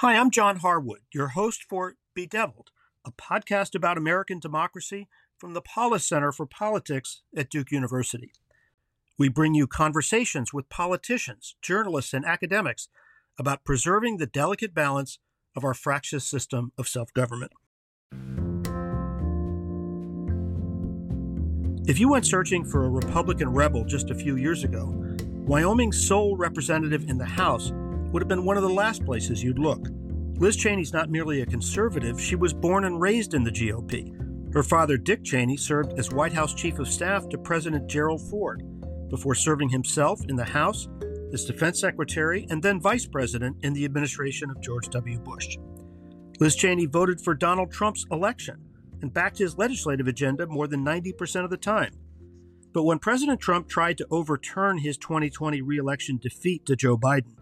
Hi, I'm John Harwood, your host for Bedeviled, a podcast about American democracy from the Polis Center for Politics at Duke University. We bring you conversations with politicians, journalists, and academics about preserving the delicate balance of our fractious system of self government. If you went searching for a Republican rebel just a few years ago, Wyoming's sole representative in the House would have been one of the last places you'd look. Liz Cheney's not merely a conservative, she was born and raised in the GOP. Her father, Dick Cheney, served as White House Chief of Staff to President Gerald Ford before serving himself in the House as Defense Secretary and then Vice President in the administration of George W. Bush. Liz Cheney voted for Donald Trump's election and backed his legislative agenda more than 90% of the time. But when President Trump tried to overturn his 2020 reelection defeat to Joe Biden,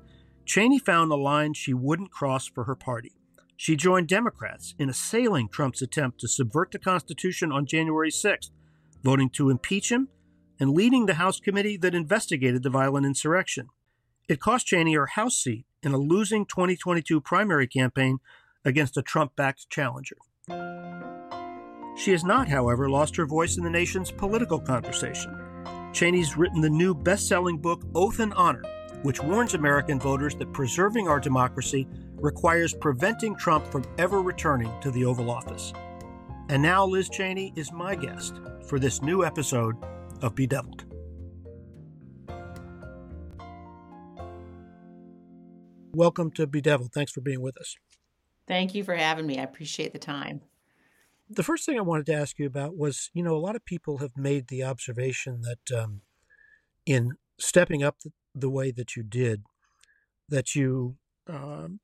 Cheney found a line she wouldn't cross for her party. She joined Democrats in assailing Trump's attempt to subvert the Constitution on January 6th, voting to impeach him and leading the House committee that investigated the violent insurrection. It cost Cheney her House seat in a losing 2022 primary campaign against a Trump backed challenger. She has not, however, lost her voice in the nation's political conversation. Cheney's written the new best selling book, Oath and Honor which warns American voters that preserving our democracy requires preventing Trump from ever returning to the Oval Office. And now Liz Cheney is my guest for this new episode of Bedeviled. Welcome to Bedeviled. Thanks for being with us. Thank you for having me. I appreciate the time. The first thing I wanted to ask you about was you know, a lot of people have made the observation that um, in stepping up the way that you did, that you um,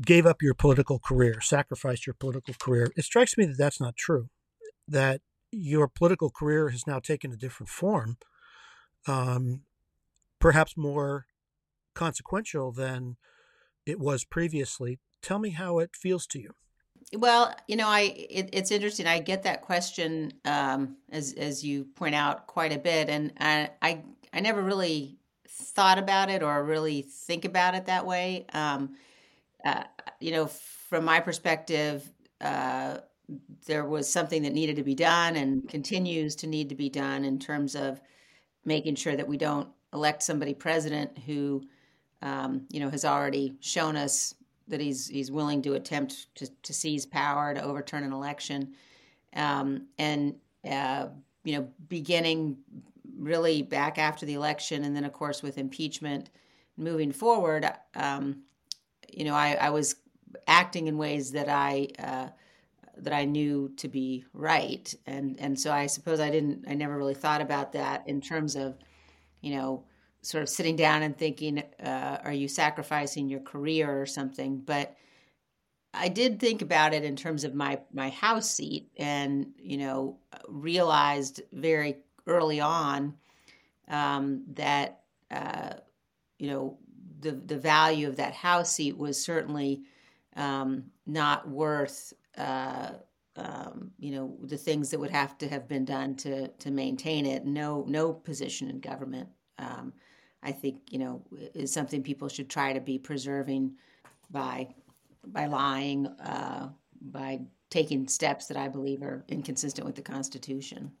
gave up your political career, sacrificed your political career. It strikes me that that's not true. That your political career has now taken a different form, um, perhaps more consequential than it was previously. Tell me how it feels to you. Well, you know, I it, it's interesting. I get that question um, as as you point out quite a bit, and I I, I never really thought about it or really think about it that way. Um, uh, you know, from my perspective, uh, there was something that needed to be done and continues to need to be done in terms of making sure that we don't elect somebody president who, um, you know, has already shown us that he's he's willing to attempt to, to seize power to overturn an election, um, and uh, you know, beginning really back after the election, and then of course with impeachment moving forward, um, you know, I, I, was acting in ways that I uh, that I knew to be right, and and so I suppose I didn't, I never really thought about that in terms of, you know, sort of sitting down and thinking, uh, are you sacrificing your career or something? But I did think about it in terms of my my house seat, and you know, realized very early on um, that uh, you know the the value of that house seat was certainly um, not worth uh, um, you know the things that would have to have been done to to maintain it. No no position in government. Um, I think you know is something people should try to be preserving by by lying, uh, by taking steps that I believe are inconsistent with the Constitution.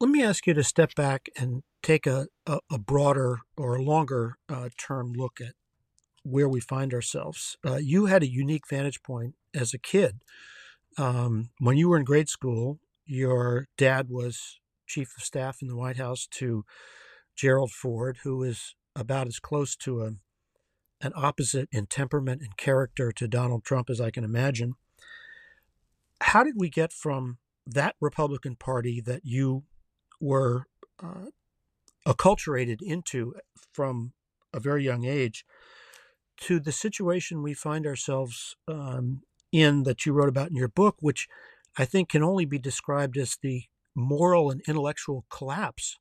Let me ask you to step back and take a, a, a broader or a longer uh, term look at where we find ourselves. Uh, you had a unique vantage point as a kid. Um, when you were in grade school, your dad was chief of staff in the White House to Gerald Ford, who is about as close to a, an opposite in temperament and character to Donald Trump as I can imagine. How did we get from that Republican Party that you were uh, acculturated into from a very young age to the situation we find ourselves um, in that you wrote about in your book, which I think can only be described as the moral and intellectual collapse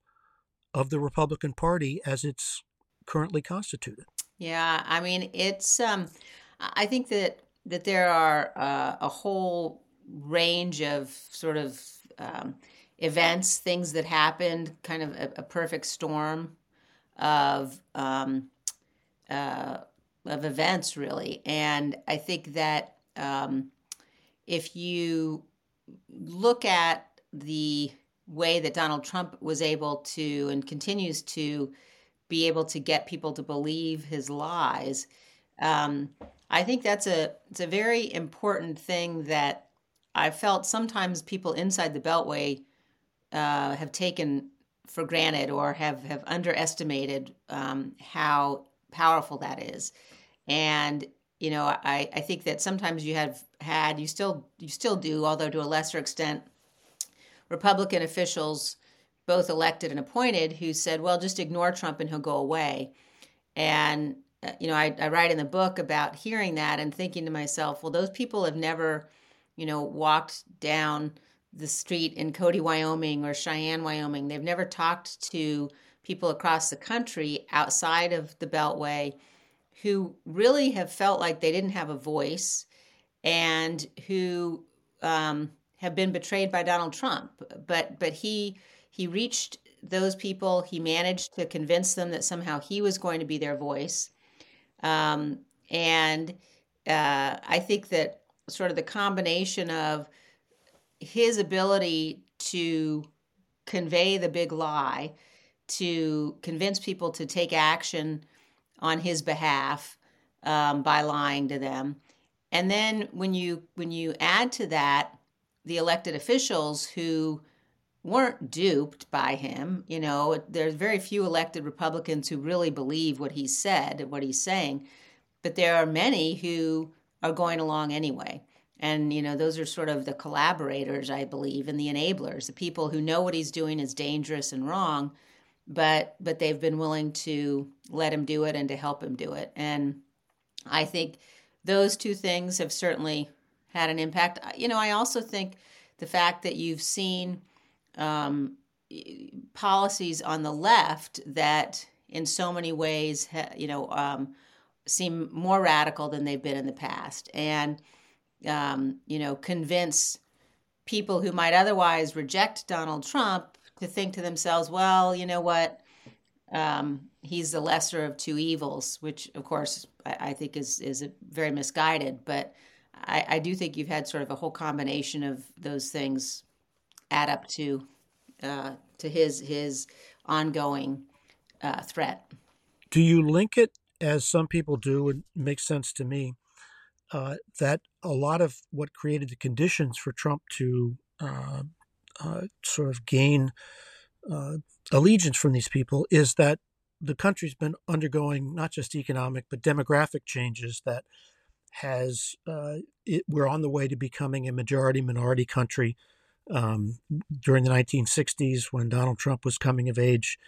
of the Republican Party as it's currently constituted. Yeah, I mean, it's. Um, I think that that there are uh, a whole range of sort of um, events, things that happened, kind of a, a perfect storm of um, uh, of events, really. And I think that um, if you look at the way that Donald Trump was able to and continues to be able to get people to believe his lies, um, I think that's a it's a very important thing that I felt sometimes people inside the Beltway uh, have taken for granted or have have underestimated um, how powerful that is. And you know, I, I think that sometimes you have had you still you still do, although to a lesser extent, Republican officials, both elected and appointed, who said, "Well, just ignore Trump and he'll go away." And uh, you know, I, I write in the book about hearing that and thinking to myself, "Well, those people have never, you know, walked down." The street in Cody, Wyoming or Cheyenne, Wyoming. They've never talked to people across the country outside of the Beltway who really have felt like they didn't have a voice and who um, have been betrayed by Donald Trump. But but he he reached those people. He managed to convince them that somehow he was going to be their voice. Um, and uh, I think that sort of the combination of his ability to convey the big lie, to convince people to take action on his behalf um, by lying to them, and then when you when you add to that the elected officials who weren't duped by him, you know, there's very few elected Republicans who really believe what he said, what he's saying, but there are many who are going along anyway. And, you know, those are sort of the collaborators, I believe, and the enablers, the people who know what he's doing is dangerous and wrong, but but they've been willing to let him do it and to help him do it. And I think those two things have certainly had an impact. You know, I also think the fact that you've seen um, policies on the left that, in so many ways, you know, um, seem more radical than they've been in the past, and um, you know, convince people who might otherwise reject Donald Trump to think to themselves, well, you know what? Um, he's the lesser of two evils, which, of course, I, I think is is very misguided. But I, I, do think you've had sort of a whole combination of those things add up to uh, to his his ongoing uh, threat. Do you link it as some people do? It makes sense to me uh, that a lot of what created the conditions for Trump to uh, uh, sort of gain uh, allegiance from these people is that the country's been undergoing not just economic but demographic changes that has uh, it, we're on the way to becoming a majority minority country. Um, during the 1960s, when Donald Trump was coming of age,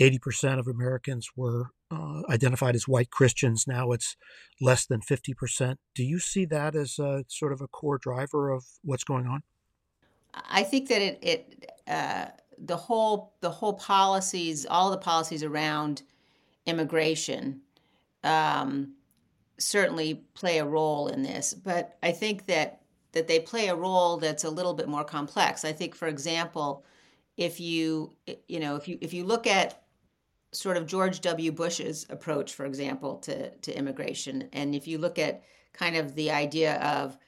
80% of Americans were uh, identified as white Christians. Now it's less than 50%. Do you see that as a, sort of a core driver of what's going on? I think that it, it uh, the whole the whole policies, all the policies around immigration, um, certainly play a role in this. But I think that that they play a role that's a little bit more complex. I think, for example, if you you know if you if you look at sort of George W. Bush's approach, for example, to, to immigration. And if you look at kind of the idea of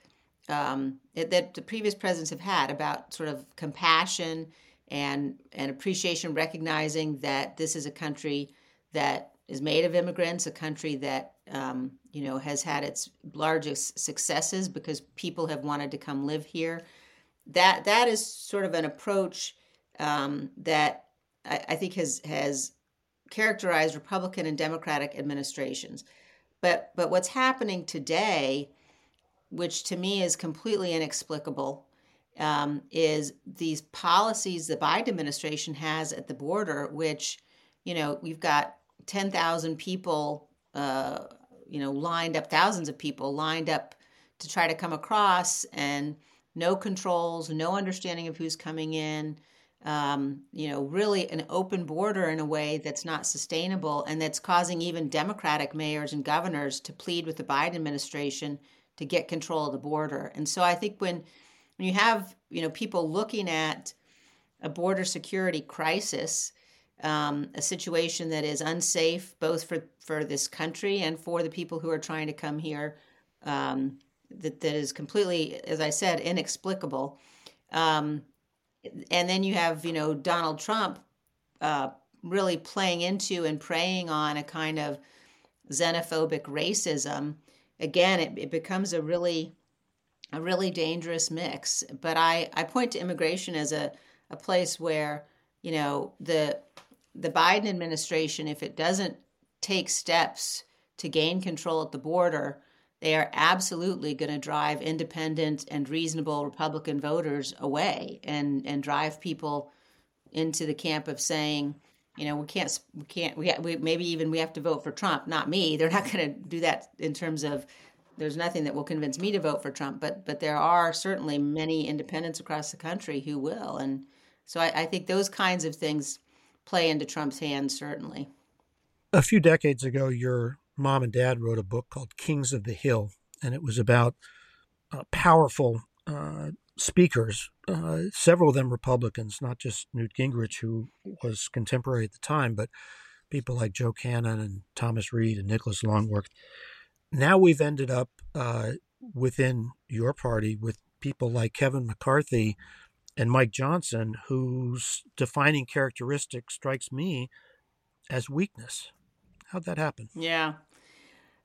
um, that the previous presidents have had about sort of compassion and, and appreciation, recognizing that this is a country that is made of immigrants, a country that um, you know has had its largest successes because people have wanted to come live here. That that is sort of an approach um, that I, I think has has characterized Republican and Democratic administrations. But but what's happening today, which to me is completely inexplicable, um, is these policies the Biden administration has at the border, which you know we've got ten thousand people, uh, you know, lined up, thousands of people lined up to try to come across, and no controls, no understanding of who's coming in um, you know, really an open border in a way that's not sustainable and that's causing even Democratic mayors and governors to plead with the Biden administration to get control of the border. And so I think when when you have, you know, people looking at a border security crisis um, a situation that is unsafe both for, for this country and for the people who are trying to come here. Um, that, that is completely, as I said, inexplicable. Um, and then you have, you know, Donald Trump uh, really playing into and preying on a kind of xenophobic racism. Again, it, it becomes a really, a really dangerous mix. But I, I point to immigration as a, a place where, you know, the the Biden administration, if it doesn't take steps to gain control at the border, they are absolutely going to drive independent and reasonable Republican voters away and, and drive people into the camp of saying, you know, we can't, we can't, we, we maybe even we have to vote for Trump, not me. They're not going to do that in terms of there's nothing that will convince me to vote for Trump, but but there are certainly many independents across the country who will, and so I, I think those kinds of things play into Trump's hands certainly. A few decades ago, your mom and dad wrote a book called Kings of the Hill, and it was about uh, powerful uh, speakers, uh, several of them Republicans, not just Newt Gingrich, who was contemporary at the time, but people like Joe Cannon and Thomas Reed and Nicholas Longworth. Now we've ended up uh, within your party with people like Kevin McCarthy and Mike Johnson, whose defining characteristic strikes me as weakness. How'd that happen? Yeah.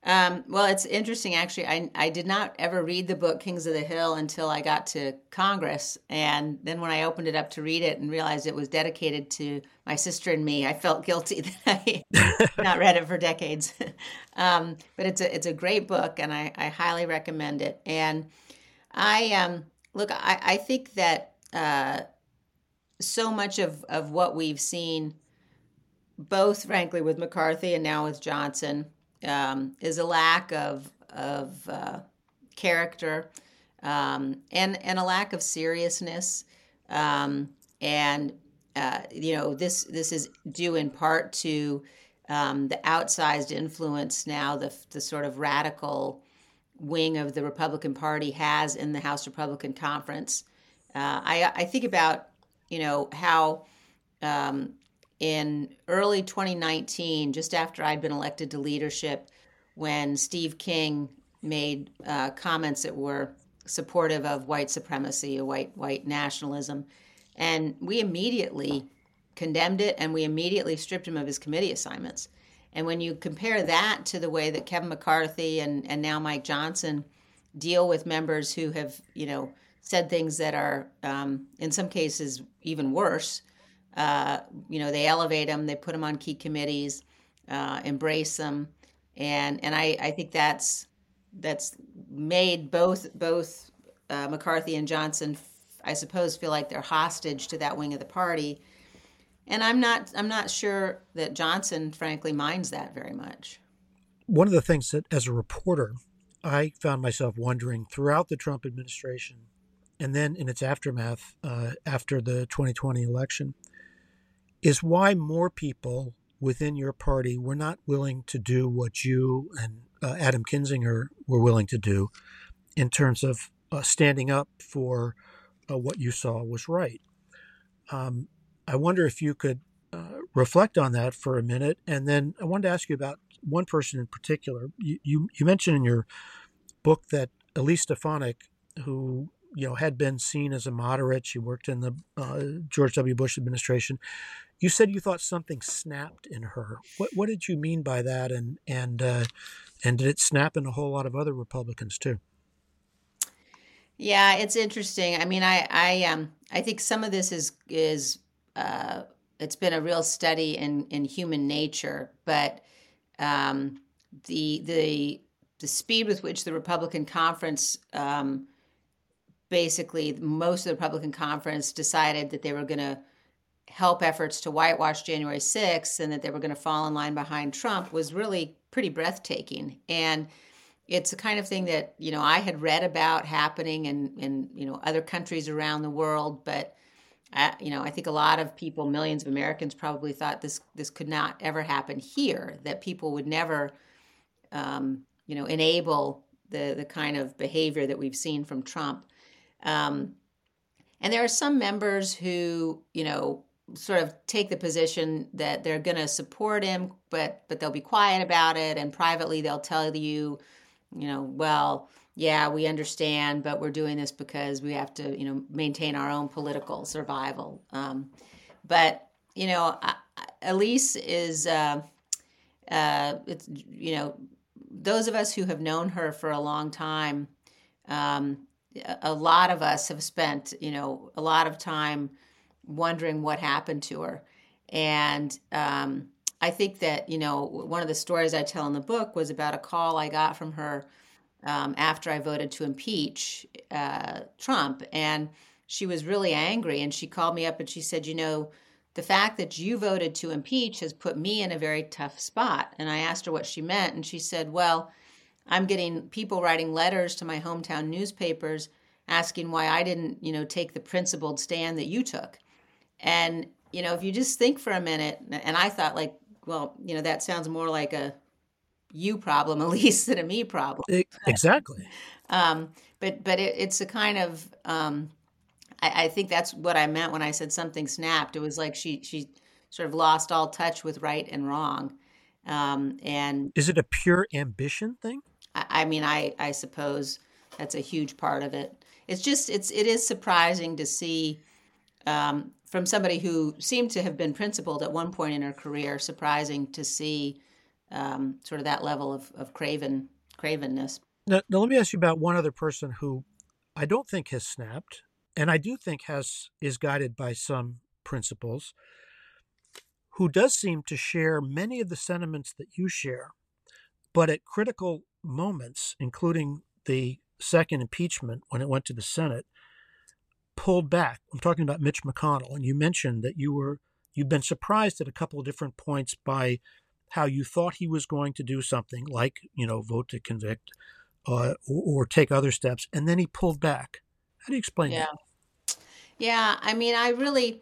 Um, well, it's interesting, actually. I, I did not ever read the book Kings of the Hill until I got to Congress. And then when I opened it up to read it and realized it was dedicated to my sister and me, I felt guilty that I not read it for decades. um, but it's a, it's a great book, and I, I highly recommend it. And I um, look, I, I think that uh, so much of, of what we've seen, both frankly with McCarthy and now with Johnson, um, is a lack of of uh, character um, and and a lack of seriousness. Um, and uh, you know this this is due in part to um, the outsized influence now the the sort of radical wing of the Republican Party has in the House Republican Conference. Uh, I I think about you know how um, in early 2019, just after I'd been elected to leadership, when Steve King made uh, comments that were supportive of white supremacy, white white nationalism, and we immediately condemned it, and we immediately stripped him of his committee assignments. And when you compare that to the way that Kevin McCarthy and, and now Mike Johnson deal with members who have, you know, said things that are, um, in some cases, even worse, uh, you know, they elevate them, they put them on key committees, uh, embrace them, and and I, I think that's that's made both both uh, McCarthy and Johnson, I suppose, feel like they're hostage to that wing of the party, and I'm not I'm not sure that Johnson, frankly, minds that very much. One of the things that, as a reporter, I found myself wondering throughout the Trump administration, and then in its aftermath uh, after the 2020 election is why more people within your party were not willing to do what you and uh, Adam Kinzinger were willing to do in terms of uh, standing up for uh, what you saw was right. Um, I wonder if you could uh, reflect on that for a minute. And then I wanted to ask you about one person in particular. You, you, you mentioned in your book that Elise Stefanik, who you know had been seen as a moderate, she worked in the uh, George W. Bush administration. You said you thought something snapped in her. What what did you mean by that? And and uh, and did it snap in a whole lot of other Republicans too? Yeah, it's interesting. I mean, I I um I think some of this is is uh, it's been a real study in in human nature, but um, the the the speed with which the Republican conference um, basically most of the Republican conference decided that they were going to help efforts to whitewash January 6th and that they were going to fall in line behind Trump was really pretty breathtaking. And it's the kind of thing that, you know, I had read about happening in, in you know, other countries around the world, but I, you know, I think a lot of people, millions of Americans probably thought this this could not ever happen here, that people would never um, you know, enable the the kind of behavior that we've seen from Trump. Um, and there are some members who, you know, sort of take the position that they're going to support him, but but they'll be quiet about it, and privately they'll tell you, you know, well, yeah, we understand, but we're doing this because we have to, you know, maintain our own political survival. Um, but you know, Elise is, uh, uh, it's you know, those of us who have known her for a long time, um, a lot of us have spent, you know, a lot of time wondering what happened to her. And um, I think that, you know, one of the stories I tell in the book was about a call I got from her um, after I voted to impeach uh, Trump. And she was really angry. And she called me up and she said, you know, the fact that you voted to impeach has put me in a very tough spot. And I asked her what she meant. And she said, well, I'm getting people writing letters to my hometown newspapers asking why I didn't, you know, take the principled stand that you took. And, you know, if you just think for a minute, and I thought, like, well, you know, that sounds more like a you problem, Elise, than a me problem. Exactly. um, but but it, it's a kind of, um, I, I think that's what I meant when I said something snapped. It was like she she sort of lost all touch with right and wrong. Um, and is it a pure ambition thing? I, I mean, I I suppose that's a huge part of it. It's just it's it is surprising to see um, from somebody who seemed to have been principled at one point in her career, surprising to see um, sort of that level of, of craven cravenness. Now, now, let me ask you about one other person who I don't think has snapped, and I do think has is guided by some principles, who does seem to share many of the sentiments that you share, but at critical moments, including the second impeachment when it went to the Senate, pulled back. I'm talking about Mitch McConnell, and you mentioned that you were you've been surprised at a couple of different points by how you thought he was going to do something like you know vote to convict uh, or, or, take other steps, and then he pulled back. How do you explain yeah. that? Yeah, I mean, I really.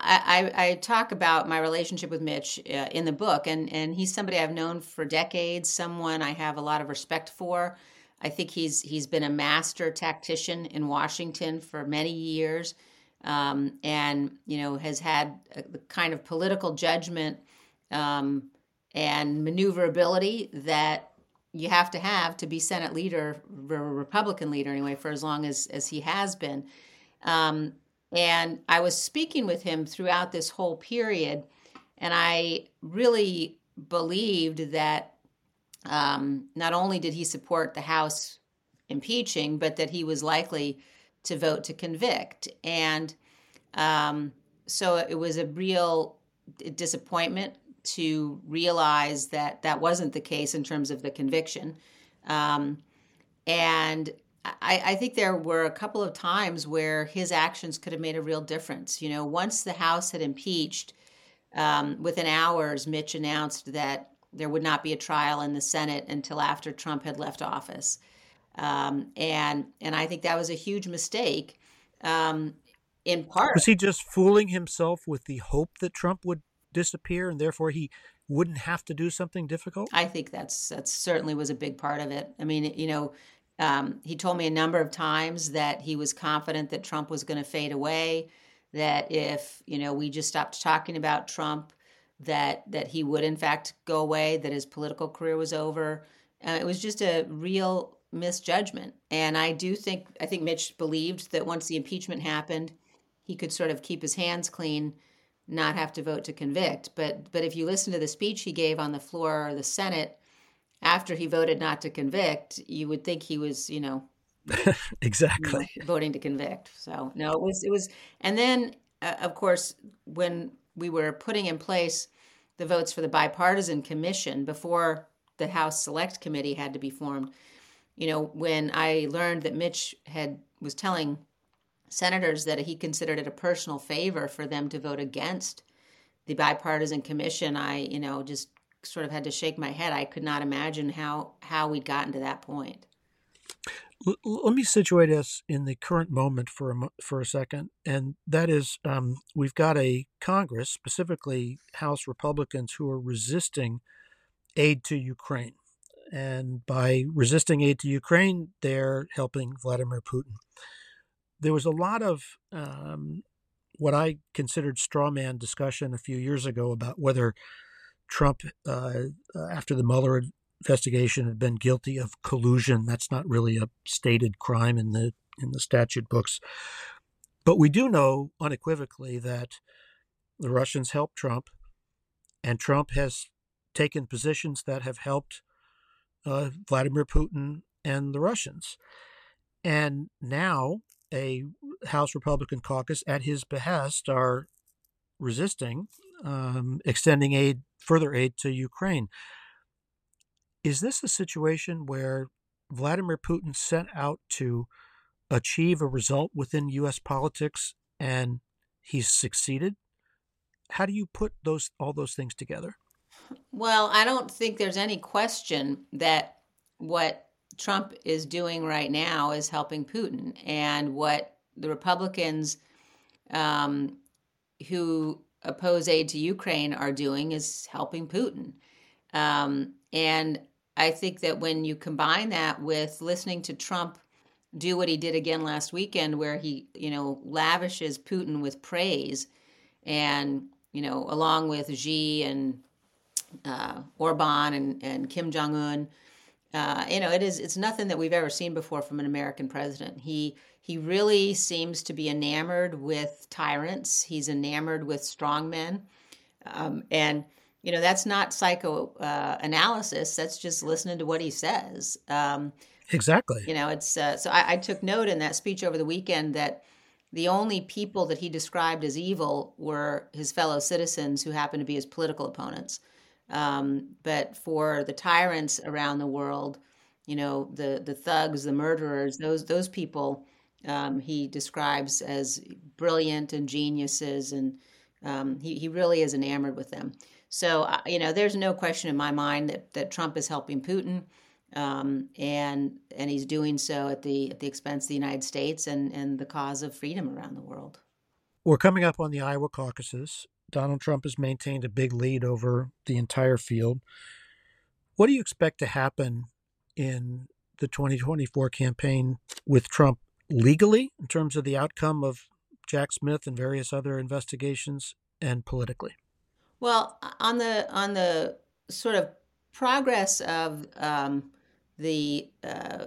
I, I, talk about my relationship with Mitch uh, in the book, and, and he's somebody I've known for decades, someone I have a lot of respect for. I think he's he's been a master tactician in Washington for many years, um, and you know has had the kind of political judgment um, and maneuverability that you have to have to be Senate leader, Republican leader anyway, for as long as as he has been. Um, and I was speaking with him throughout this whole period, and I really believed that um, not only did he support the House impeaching, but that he was likely to vote to convict. And um, so it was a real disappointment to realize that that wasn't the case in terms of the conviction. Um, and I, I, think there were a couple of times where his actions could have made a real difference. You know, once the House had impeached, um, within hours, Mitch announced that there would not be a trial in the Senate until after Trump had left office. Um, and and I think that was a huge mistake. Um, in part, was he just fooling himself with the hope that Trump would disappear, and therefore he wouldn't have to do something difficult? I think that's that certainly was a big part of it. I mean, you know, um, he told me a number of times that he was confident that Trump was going to fade away. That if you know we just stopped talking about Trump, that that he would in fact go away, that his political career was over. Uh, it was just a real misjudgment, and I do think I think Mitch believed that once the impeachment happened, he could sort of keep his hands clean, not have to vote to convict. But but if you listen to the speech he gave on the floor of the Senate after he voted not to convict, you would think he was you know exactly you know, voting to convict. So no, it was it was, and then uh, of course when we were putting in place the votes for the bipartisan commission before the House Select Committee had to be formed. You know, when I learned that Mitch had was telling senators that he considered it a personal favor for them to vote against the bipartisan commission, I, you know, just sort of had to shake my head. I could not imagine how how we'd gotten to that point let me situate us in the current moment for a for a second, and that is, um, we've got a Congress, specifically House Republicans, who are resisting aid to Ukraine, and by resisting aid to Ukraine, they're helping Vladimir Putin. There was a lot of um, what I considered straw man discussion a few years ago about whether Trump, uh, after the Mueller investigation, had been guilty of collusion. That's not really a stated crime in the in the statute books, but we do know unequivocally that the Russians helped Trump, and Trump has taken positions that have helped uh, Vladimir Putin and the Russians. And now a House Republican caucus, at his behest, are resisting um, extending aid, further aid to Ukraine. Is this a situation where Vladimir Putin set out to achieve a result within U.S. politics and he's succeeded? How do you put those all those things together? Well, I don't think there's any question that what Trump is doing right now is helping Putin, and what the Republicans um, who oppose aid to Ukraine are doing is helping Putin. Um, and I think that when you combine that with listening to Trump do what he did again last weekend, where he, you know, lavishes Putin with praise, and you know, along with Xi and uh, Orban and, and Kim Jong Un, uh, you know, it is it's nothing that we've ever seen before from an American president. He he really seems to be enamored with tyrants. He's enamored with strongmen, um, and you know that's not psychoanalysis. Uh, that's just listening to what he says. Um, exactly. You know, it's uh, so I, I took note in that speech over the weekend that the only people that he described as evil were his fellow citizens who happened to be his political opponents. Um, but for the tyrants around the world, you know, the the thugs, the murderers, those those people, um, he describes as brilliant and geniuses, and um, he he really is enamored with them. So uh, you know, there's no question in my mind that that Trump is helping Putin, um, and and he's doing so at the at the expense of the United States and and the cause of freedom around the world. We're coming up on the Iowa caucuses. Donald Trump has maintained a big lead over the entire field. What do you expect to happen in the 2024 campaign with Trump legally in terms of the outcome of Jack Smith and various other investigations and politically? Well, on the on the sort of progress of um, the, uh,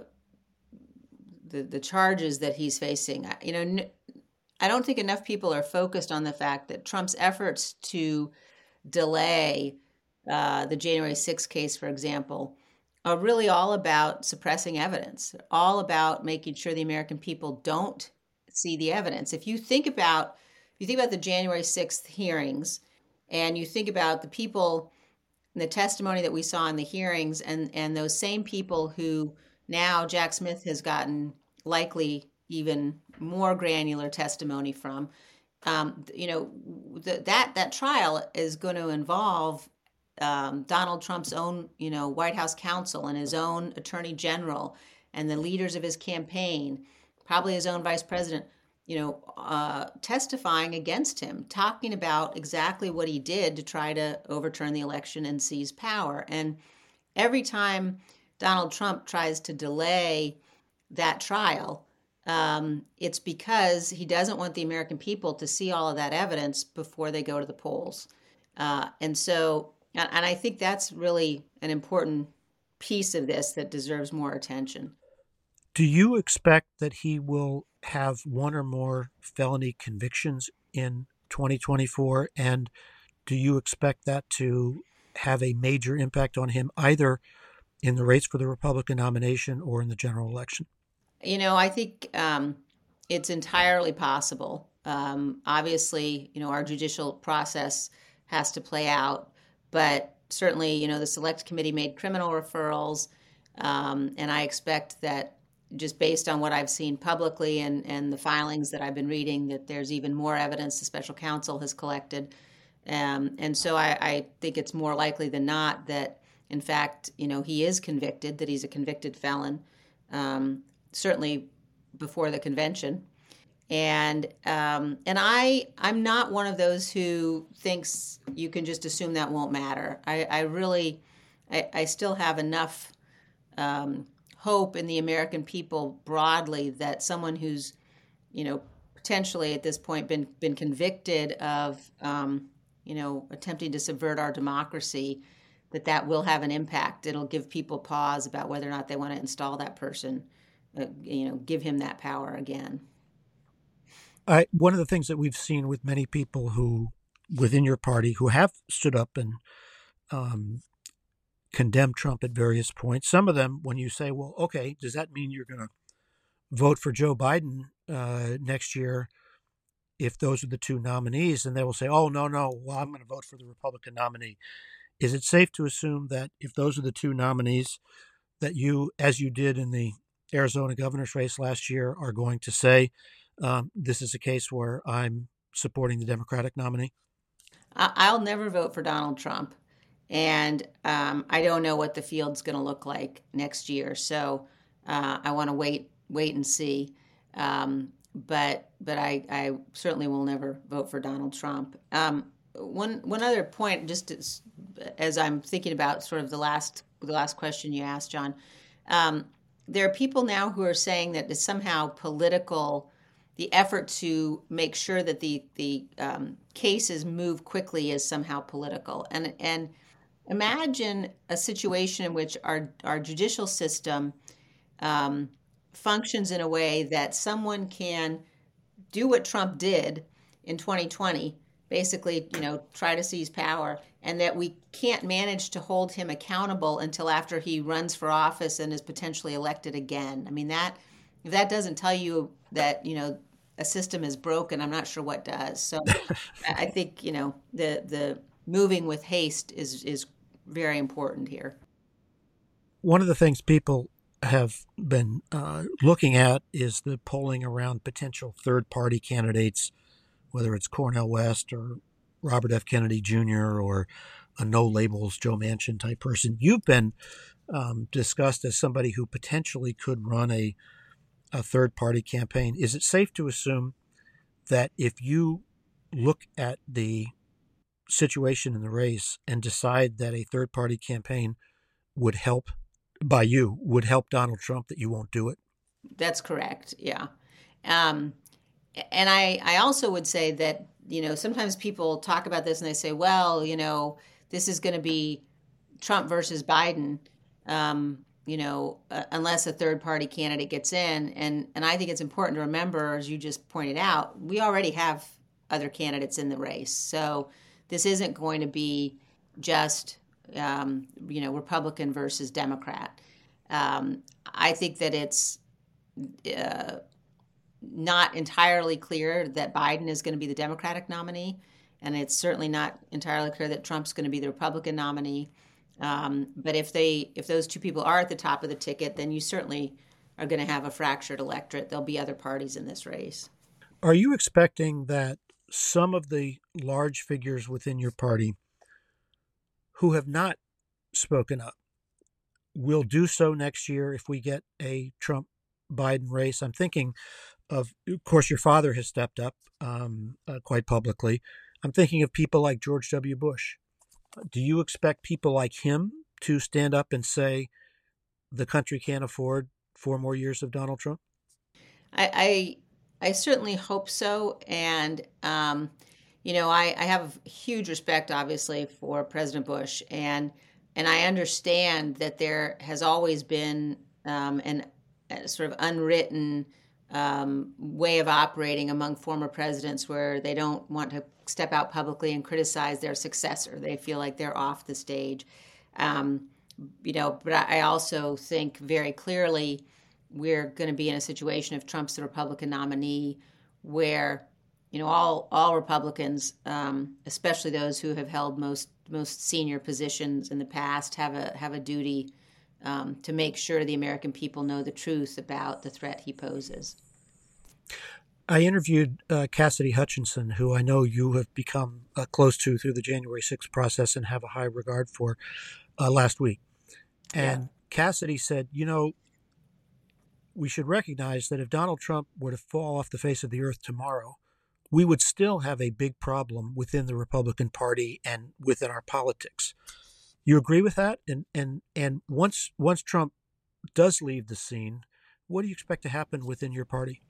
the the charges that he's facing, you know, I don't think enough people are focused on the fact that Trump's efforts to delay uh, the January 6th case, for example, are really all about suppressing evidence, all about making sure the American people don't see the evidence. If you think about if you think about the January 6th hearings and you think about the people and the testimony that we saw in the hearings and and those same people who now Jack Smith has gotten likely even more granular testimony from. Um, you know, the, that that trial is going to involve um, Donald Trump's own, you know, White House counsel and his own attorney general and the leaders of his campaign, probably his own vice president, you know, uh, testifying against him, talking about exactly what he did to try to overturn the election and seize power. And every time Donald Trump tries to delay that trial, um, it's because he doesn't want the American people to see all of that evidence before they go to the polls. Uh, and so, and I think that's really an important piece of this that deserves more attention. Do you expect that he will have one or more felony convictions in 2024? And do you expect that to have a major impact on him either in the race for the Republican nomination or in the general election? You know, I think um, it's entirely possible. Um, obviously, you know, our judicial process has to play out, but certainly, you know, the select committee made criminal referrals, um, and I expect that just based on what I've seen publicly and, and the filings that I've been reading, that there's even more evidence the special counsel has collected. Um, and so I, I, think it's more likely than not that, in fact, you know, he is convicted, that he's a convicted felon. Um, certainly before the convention. And um, and I I'm not one of those who thinks you can just assume that won't matter. I, I really I, I still have enough um, hope in the American people broadly that someone who's you know potentially at this point been been convicted of um, you know attempting to subvert our democracy that that will have an impact it'll give people pause about whether or not they want to install that person uh, you know give him that power again I, one of the things that we've seen with many people who within your party who have stood up and um, condemned Trump at various points. Some of them, when you say, well, okay, does that mean you're going to vote for Joe Biden uh, next year if those are the two nominees? And they will say, oh, no, no, well, I'm going to vote for the Republican nominee. Is it safe to assume that if those are the two nominees, that you, as you did in the Arizona governor's race last year, are going to say, um, this is a case where I'm supporting the Democratic nominee? I'll never vote for Donald Trump. And um, I don't know what the field's going to look like next year. So uh, I want to wait, wait and see. Um, but but I, I certainly will never vote for Donald Trump. Um, one one other point, just as, as, I'm thinking about sort of the last the last question you asked, John, um, there are people now who are saying that it's somehow political the effort to make sure that the the um, cases move quickly is somehow political. And and imagine a situation in which our our judicial system um, functions in a way that someone can do what Trump did in 2020, basically, you know, try to seize power, and that we can't manage to hold him accountable until after he runs for office and is potentially elected again. I mean that if that doesn't tell you that you know a system is broken, I'm not sure what does. So I think you know the the moving with haste is is very important here. One of the things people have been uh, looking at is the polling around potential third party candidates, whether it's Cornel West or Robert F. Kennedy Jr. or a no labels Joe Manchin type person. You've been um, discussed as somebody who potentially could run a a third party campaign. Is it safe to assume that if you look at the situation in the race and decide that a third party campaign would help by you would help Donald Trump that you won't do it? That's correct. Yeah. Um, and I, I also would say that, you know, sometimes people talk about this and they say, well, you know, this is going to be Trump versus Biden. Um, you know, uh, unless a third party candidate gets in. And, and I think it's important to remember, as you just pointed out, we already have other candidates in the race. So this isn't going to be just, um, you know, Republican versus Democrat. Um, I think that it's uh, not entirely clear that Biden is going to be the Democratic nominee. And it's certainly not entirely clear that Trump's going to be the Republican nominee. Um, but if they if those two people are at the top of the ticket, then you certainly are going to have a fractured electorate. There'll be other parties in this race. Are you expecting that some of the large figures within your party who have not spoken up will do so next year if we get a Trump Biden race? I'm thinking of, of course, your father has stepped up um, uh, quite publicly. I'm thinking of people like George W. Bush do you expect people like him to stand up and say the country can't afford four more years of Donald Trump? I I, I certainly hope so, and um, you know I, I have huge respect, obviously, for President Bush, and and I understand that there has always been um, an sort of unwritten um, way of operating among former presidents where they don't want to step out publicly and criticize their successor. They feel like they're off the stage. Um, you know, but I also think very clearly we're going to be in a situation if Trump's the Republican nominee where you know all all Republicans, um, especially those who have held most most senior positions in the past, have a have a duty um, to make sure the American people know the truth about the threat he poses. I interviewed uh, Cassidy Hutchinson, who I know you have become uh, close to through the January 6th process and have a high regard for uh, last week. And yeah. Cassidy said, you know, we should recognize that if Donald Trump were to fall off the face of the earth tomorrow, we would still have a big problem within the Republican Party and within our politics. You agree with that? And and and once once Trump does leave the scene, what do you expect to happen within your party?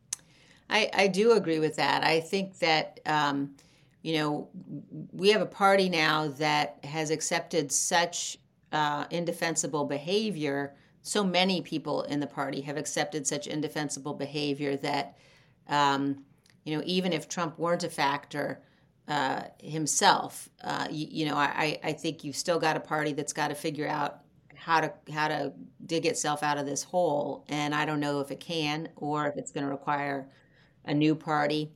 I, I do agree with that. I think that, um, you know, we have a party now that has accepted such uh, indefensible behavior. So many people in the party have accepted such indefensible behavior that, um, you know, even if Trump weren't a factor uh, himself, uh, you, you, know, I, I think you've still got a party that's got to figure out how to how to dig itself out of this hole. And I don't know if it can or if it's going to require a new party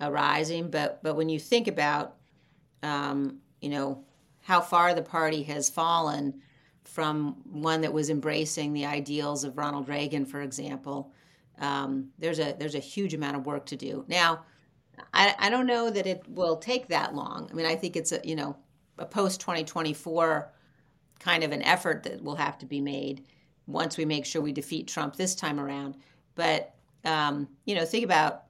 arising. But but when you think about, um, you know, how far the party has fallen from one that was embracing the ideals of Ronald Reagan, for example, um, there's a there's a huge amount of work to do. Now, I, I don't know that it will take that long. I mean, I think it's a you know a post 2024 kind of an effort that will have to be made once we make sure we defeat Trump this time around. But um, you know, think about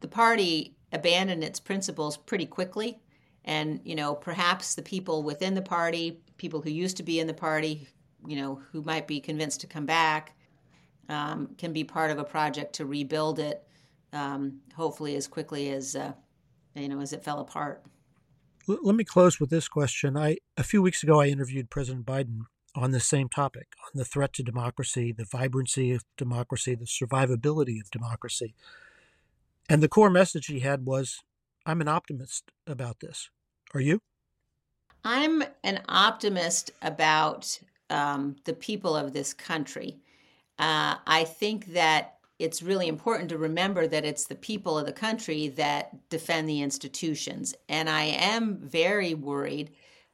the party abandoned its principles pretty quickly. And, you know, perhaps the people within the party, people who used to be in the party, you know, who might be convinced to come back, um, can be part of a project to rebuild it, um, hopefully as quickly as, uh, you know, as it fell apart. Let me close with this question. I a few weeks ago I interviewed President Biden on the same topic, on the threat to democracy, the vibrancy of democracy, the survivability of democracy. And the core message he had was I'm an optimist about this. Are you? I'm an optimist about um, the people of this country. Uh, I think that it's really important to remember that it's the people of the country that defend the institutions. And I am very worried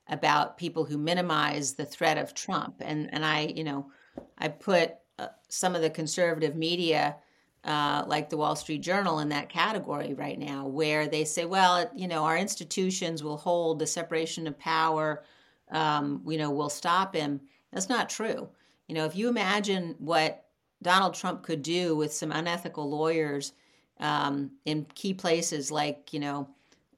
about people who minimize the threat of Trump. And, and I, you know, I put uh, some of the conservative media uh, like the Wall Street Journal in that category right now, where they say, well, you know, our institutions will hold the separation of power, um, you know, will stop him. That's not true. You know, if you imagine what Donald Trump could do with some unethical lawyers um, in key places like, you know,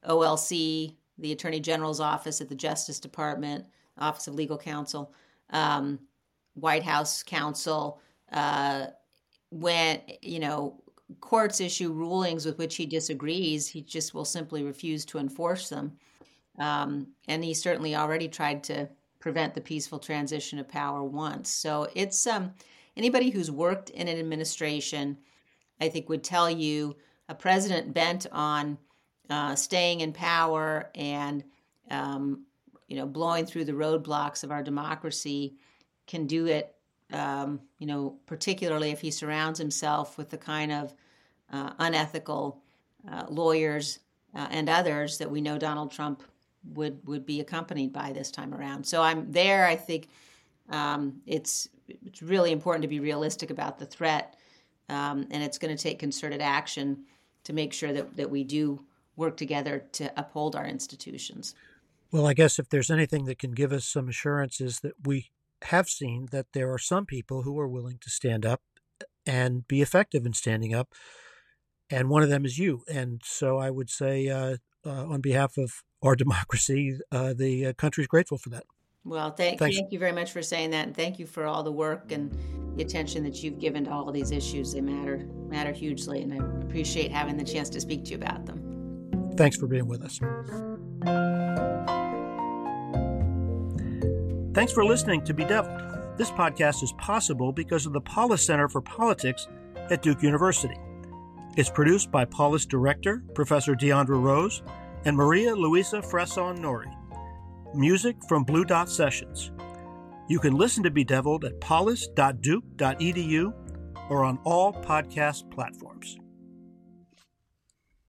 OLC, the Attorney General's office at the Justice Department, Office of Legal Counsel, um, White House counsel, uh, when you know courts issue rulings with which he disagrees, he just will simply refuse to enforce them. Um, and he certainly already tried to prevent the peaceful transition of power once. So it's um, anybody who's worked in an administration, I think, would tell you a president bent on uh, staying in power and um, you know blowing through the roadblocks of our democracy can do it um, you know, particularly if he surrounds himself with the kind of uh, unethical uh, lawyers uh, and others that we know Donald Trump would would be accompanied by this time around. So I'm there. I think um, it's it's really important to be realistic about the threat, um, and it's going to take concerted action to make sure that that we do work together to uphold our institutions. Well, I guess if there's anything that can give us some assurances that we have seen that there are some people who are willing to stand up and be effective in standing up. And one of them is you. And so I would say, uh, uh, on behalf of our democracy, uh, the uh, country is grateful for that. Well, thank, thank you very much for saying that, and thank you for all the work and the attention that you've given to all of these issues. They matter matter hugely, and I appreciate having the chance to speak to you about them. Thanks for being with us. Thanks for listening to Bedeviled. This podcast is possible because of the Polis Center for Politics at Duke University. It's produced by Polis director, Professor Deondra Rose, and Maria Luisa Fresson Nori. Music from Blue Dot Sessions. You can listen to Bedeviled at polis.duke.edu or on all podcast platforms.